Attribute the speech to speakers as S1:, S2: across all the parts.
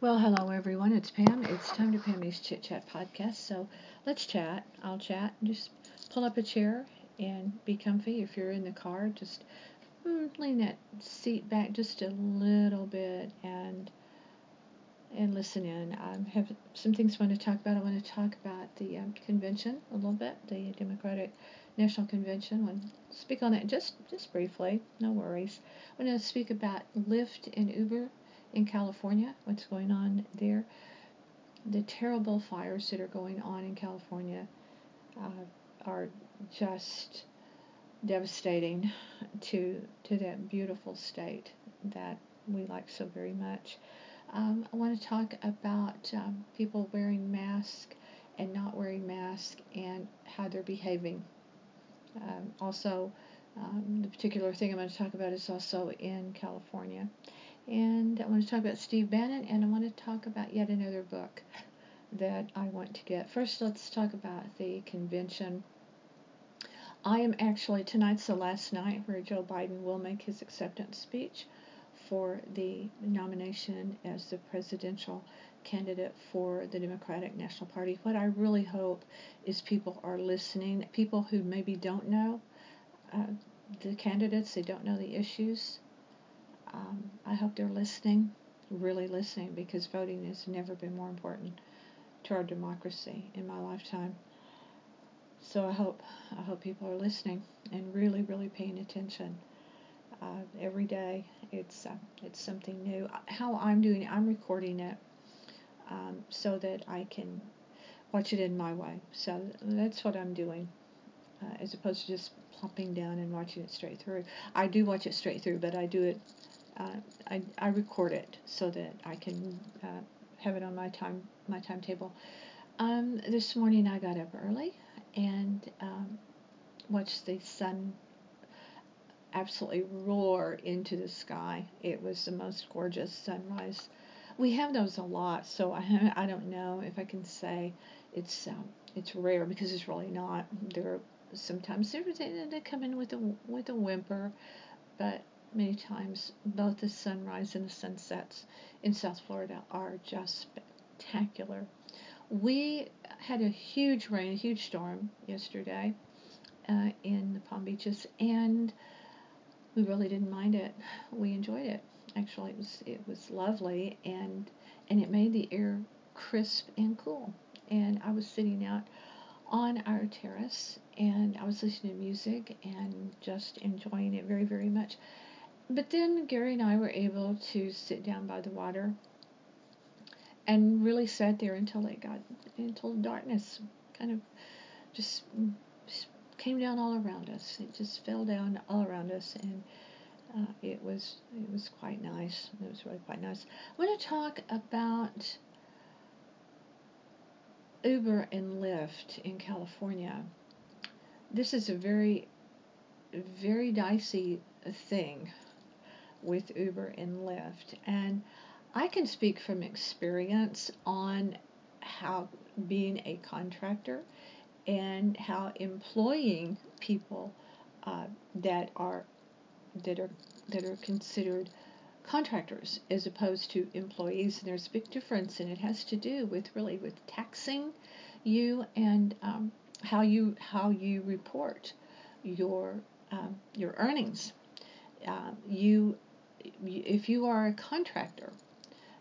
S1: Well, hello everyone. It's Pam. It's time to Pammy's Chit Chat podcast. So let's chat. I'll chat. Just pull up a chair and be comfy. If you're in the car, just mm, lean that seat back just a little bit and and listen in. I have some things I want to talk about. I want to talk about the um, convention a little bit, the Democratic National Convention. I want to speak on that just just briefly. No worries. I want to speak about Lyft and Uber in California, what's going on there, the terrible fires that are going on in California uh, are just devastating to to that beautiful state that we like so very much. Um, I want to talk about um, people wearing masks and not wearing masks and how they're behaving. Um, also, um, the particular thing I'm going to talk about is also in California. And I want to talk about Steve Bannon, and I want to talk about yet another book that I want to get. First, let's talk about the convention. I am actually, tonight's the last night where Joe Biden will make his acceptance speech for the nomination as the presidential candidate for the Democratic National Party. What I really hope is people are listening, people who maybe don't know uh, the candidates, they don't know the issues, um, I hope they're listening, really listening, because voting has never been more important to our democracy in my lifetime. So I hope I hope people are listening and really, really paying attention. Uh, every day, it's uh, it's something new. How I'm doing, it, I'm recording it um, so that I can watch it in my way. So that's what I'm doing, uh, as opposed to just plopping down and watching it straight through. I do watch it straight through, but I do it uh, I, I record it so that I can uh, have it on my time my timetable. Um, this morning I got up early and um, watched the sun absolutely roar into the sky. It was the most gorgeous sunrise. We have those a lot, so I I don't know if I can say it's um, it's rare because it's really not. There sometimes they they come in with a with a whimper, but many times both the sunrise and the sunsets in South Florida are just spectacular. We had a huge rain, a huge storm yesterday uh, in the Palm Beaches, and we really didn't mind it. We enjoyed it. Actually, it was it was lovely, and and it made the air crisp and cool. And I was sitting out on our terrace, and I was listening to music and just enjoying it very very much. But then Gary and I were able to sit down by the water and really sat there until it got until darkness kind of just, just came down all around us. It just fell down all around us, and uh, it was it was quite nice. It was really quite nice. I want to talk about Uber and Lyft in California. This is a very very dicey thing with Uber and Lyft. And I can speak from experience on how being a contractor and how employing people uh, that are that are that are considered contractors as opposed to employees. And there's a big difference, and it has to do with really with taxing you and um, how you how you report your um, your earnings. Uh, you if you are a contractor,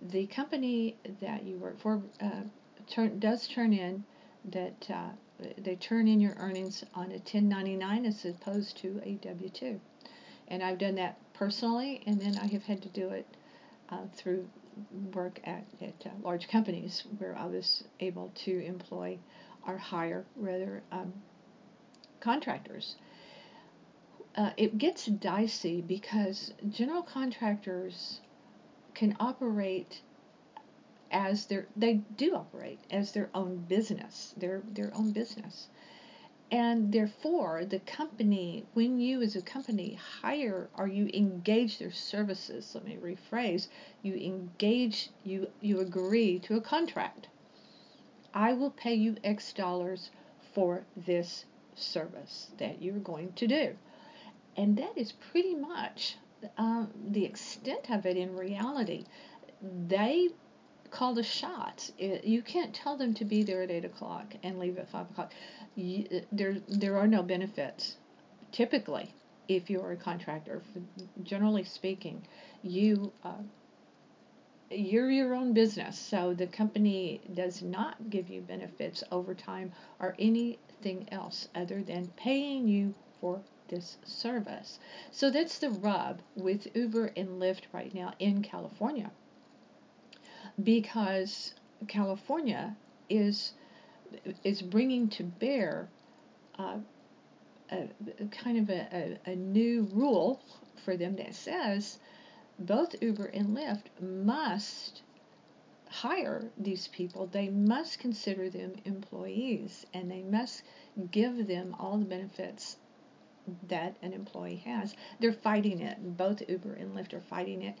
S1: the company that you work for uh, turn, does turn in that uh, they turn in your earnings on a 1099 as opposed to a W2. And I've done that personally, and then I have had to do it uh, through work at, at uh, large companies where I was able to employ or hire rather um, contractors uh, it gets dicey because general contractors can operate as their they do operate as their own business their their own business. And therefore the company when you as a company hire or you engage their services? Let me rephrase. You engage you you agree to a contract. I will pay you x dollars for this service that you're going to do and that is pretty much um, the extent of it in reality. They call the shots. You can't tell them to be there at eight o'clock and leave at five o'clock. You, there there are no benefits. Typically, if you're a contractor, generally speaking, you uh, you're your own business, so the company does not give you benefits, overtime, or anything else other than paying you for this service. So that's the rub with Uber and Lyft right now in California. Because California is is bringing to bear uh, a, a, kind of a, a, a new rule for them that says both Uber and Lyft must hire these people, they must consider them employees and they must give them all the benefits that an employee has. They're fighting it. Both Uber and Lyft are fighting it.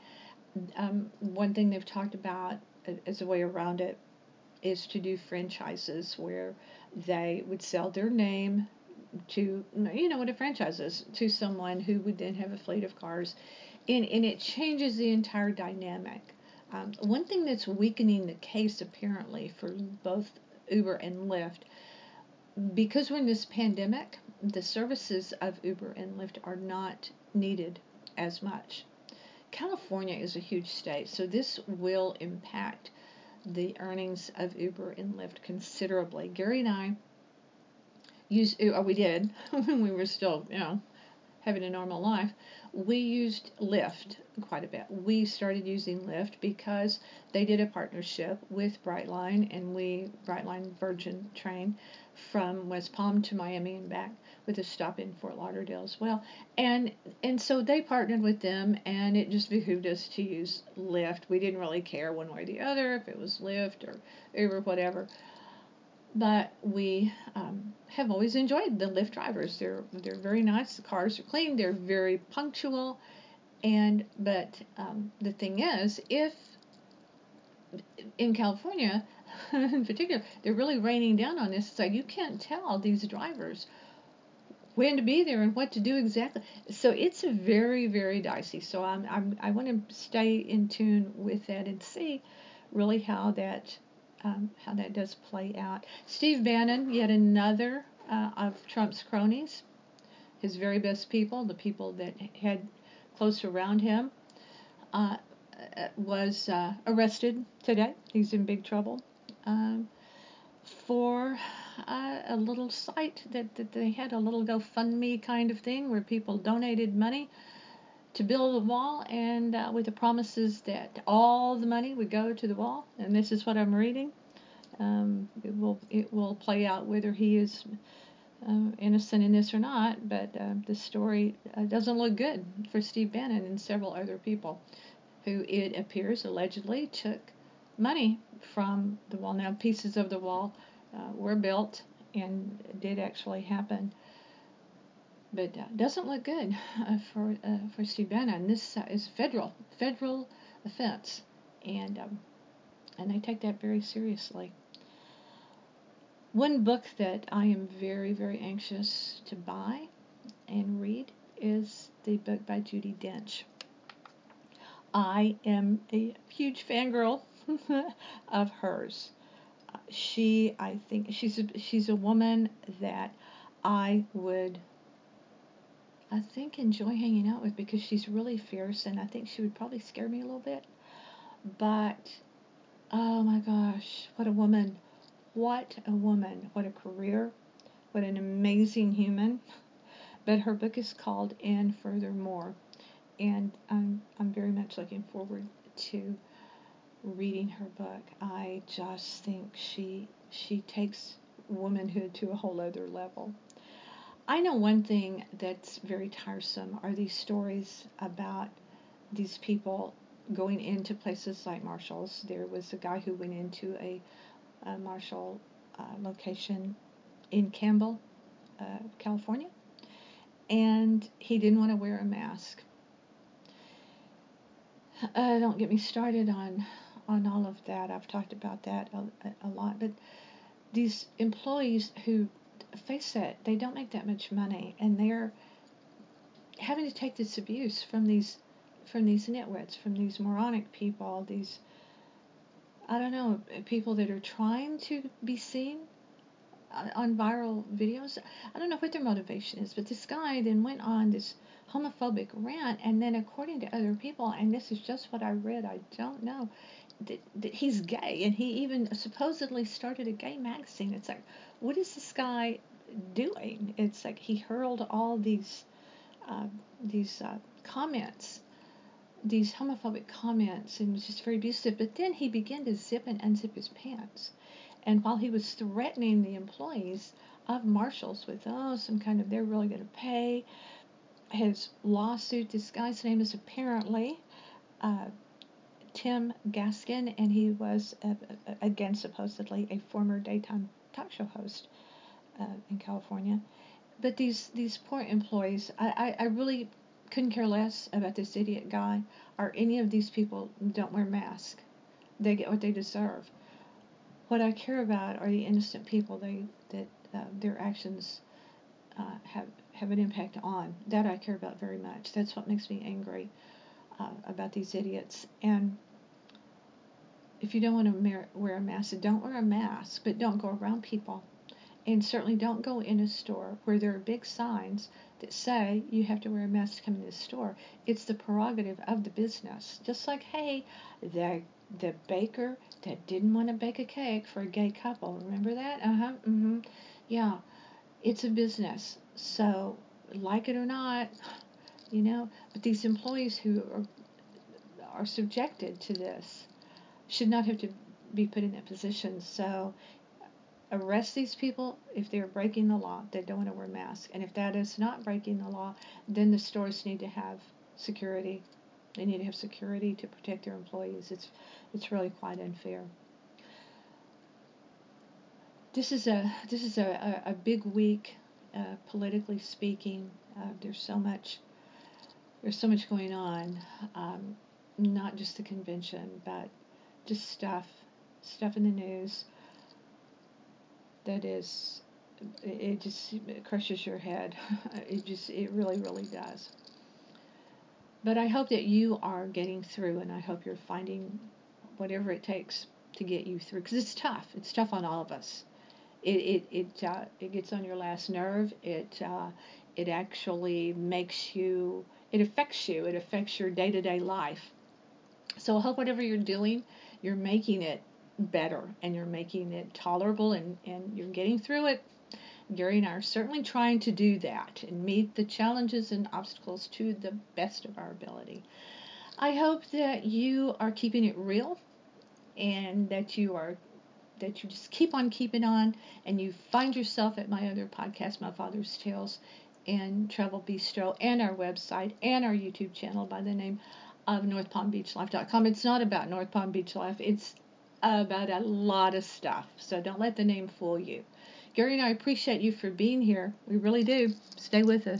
S1: Um, one thing they've talked about as a way around it is to do franchises where they would sell their name to, you know what a franchise is, to someone who would then have a fleet of cars and, and it changes the entire dynamic. Um, one thing that's weakening the case apparently for both Uber and Lyft, because we're in this pandemic, the services of Uber and Lyft are not needed as much. California is a huge state, so this will impact the earnings of Uber and Lyft considerably. Gary and I used, oh, we did when we were still, you know, having a normal life we used Lyft quite a bit. We started using Lyft because they did a partnership with Brightline and we Brightline Virgin train from West Palm to Miami and back with a stop in Fort Lauderdale as well. And and so they partnered with them and it just behooved us to use Lyft. We didn't really care one way or the other if it was Lyft or Uber whatever but we um, have always enjoyed the Lyft drivers. They're they're very nice. The cars are clean. They're very punctual, and but um, the thing is, if in California, in particular, they're really raining down on this. So you can't tell these drivers when to be there and what to do exactly. So it's very very dicey. So I'm, I'm I want to stay in tune with that and see really how that um, how that does play out. Steve Bannon, yet another uh, of Trump's cronies, his very best people, the people that had close around him, uh, uh, was uh, arrested today. He's in big trouble um, for uh, a little site that, that they had a little GoFundMe kind of thing where people donated money to build a wall and uh, with the promises that all the money would go to the wall. And this is what I'm reading. Um, it will it will play out whether he is uh, innocent in this or not but uh, the story uh, doesn't look good for Steve Bannon and several other people who it appears allegedly took money from the wall now pieces of the wall uh, were built and did actually happen but uh, doesn't look good uh, for uh, for Steve Bannon. This uh, is federal federal offense, and um, and they take that very seriously. One book that I am very very anxious to buy and read is the book by Judi Dench. I am a huge fangirl of hers. She, I think, she's a, she's a woman that I would I think enjoy hanging out with because she's really fierce and I think she would probably scare me a little bit. But oh my gosh, what a woman. What a woman. What a career. What an amazing human. But her book is called And Furthermore. And I'm I'm very much looking forward to reading her book. I just think she she takes womanhood to a whole other level. I know one thing that's very tiresome are these stories about these people going into places like Marshall's. There was a guy who went into a, a Marshall uh, location in Campbell, uh, California, and he didn't want to wear a mask. Uh, don't get me started on on all of that. I've talked about that a, a lot, but these employees who face it, they don't make that much money, and they're having to take this abuse from these from these nitwits, from these moronic people, these I don't know, people that are trying to be seen on viral videos. I don't know what their motivation is, but this guy then went on this homophobic rant, and then according to other people, and this is just what I read, I don't know, that, that he's gay, and he even supposedly started a gay magazine. It's like, what is this guy doing? It's like he hurled all these uh, these uh, comments these homophobic comments and was just very abusive. But then he began to zip and unzip his pants. And while he was threatening the employees of Marshalls with, oh, some kind of, they're really going to pay, his lawsuit, this guy's name is apparently uh, Tim Gaskin, and he was, uh, again, supposedly a former daytime talk show host uh, in California. But these, these poor employees, I, I, I really couldn't care less about this idiot guy or any of these people don't wear masks. They get what they deserve. What I care about are the innocent people they that uh, their actions uh, have have an impact on. That I care about very much. That's what makes me angry uh, about these idiots. And if you don't want to wear a mask, don't wear a mask, but don't go around people. And certainly don't go in a store where there are big signs that say you have to wear a mask to come in the store. It's the prerogative of the business. Just like, hey, the the baker that didn't want to bake a cake for a gay couple. Remember that? Uh huh. Mm-hmm. Yeah. It's a business. So, like it or not, you know, but these employees who are are subjected to this should not have to be put in that position. So arrest these people if they're breaking the law. They don't want to wear masks. And if that is not breaking the law, then the stores need to have security. They need to have security to protect their employees. It's it's really quite unfair. This is a this is a, a, a big week, uh, politically speaking. Uh, there's so much there's so much going on. Um, not just the convention, but just stuff stuff in the news that is it just crushes your head. it just it really really does. But I hope that you are getting through, and I hope you're finding whatever it takes to get you through, because it's tough. It's tough on all of us. It it it uh, it gets on your last nerve. It uh, it actually makes you. It affects you. It affects your day to day life. So I hope whatever you're doing, you're making it better and you're making it tolerable and, and you're getting through it. Gary and I are certainly trying to do that and meet the challenges and obstacles to the best of our ability. I hope that you are keeping it real and that you are that you just keep on keeping on and you find yourself at my other podcast, My Father's Tales, and Travel Bistro, and our website and our YouTube channel by the name of NorthPalmBeachLife.com. It's not about North Palm Beach Life. It's about a lot of stuff. So don't let the name fool you. Gary and I appreciate you for being here. We really do. Stay with us.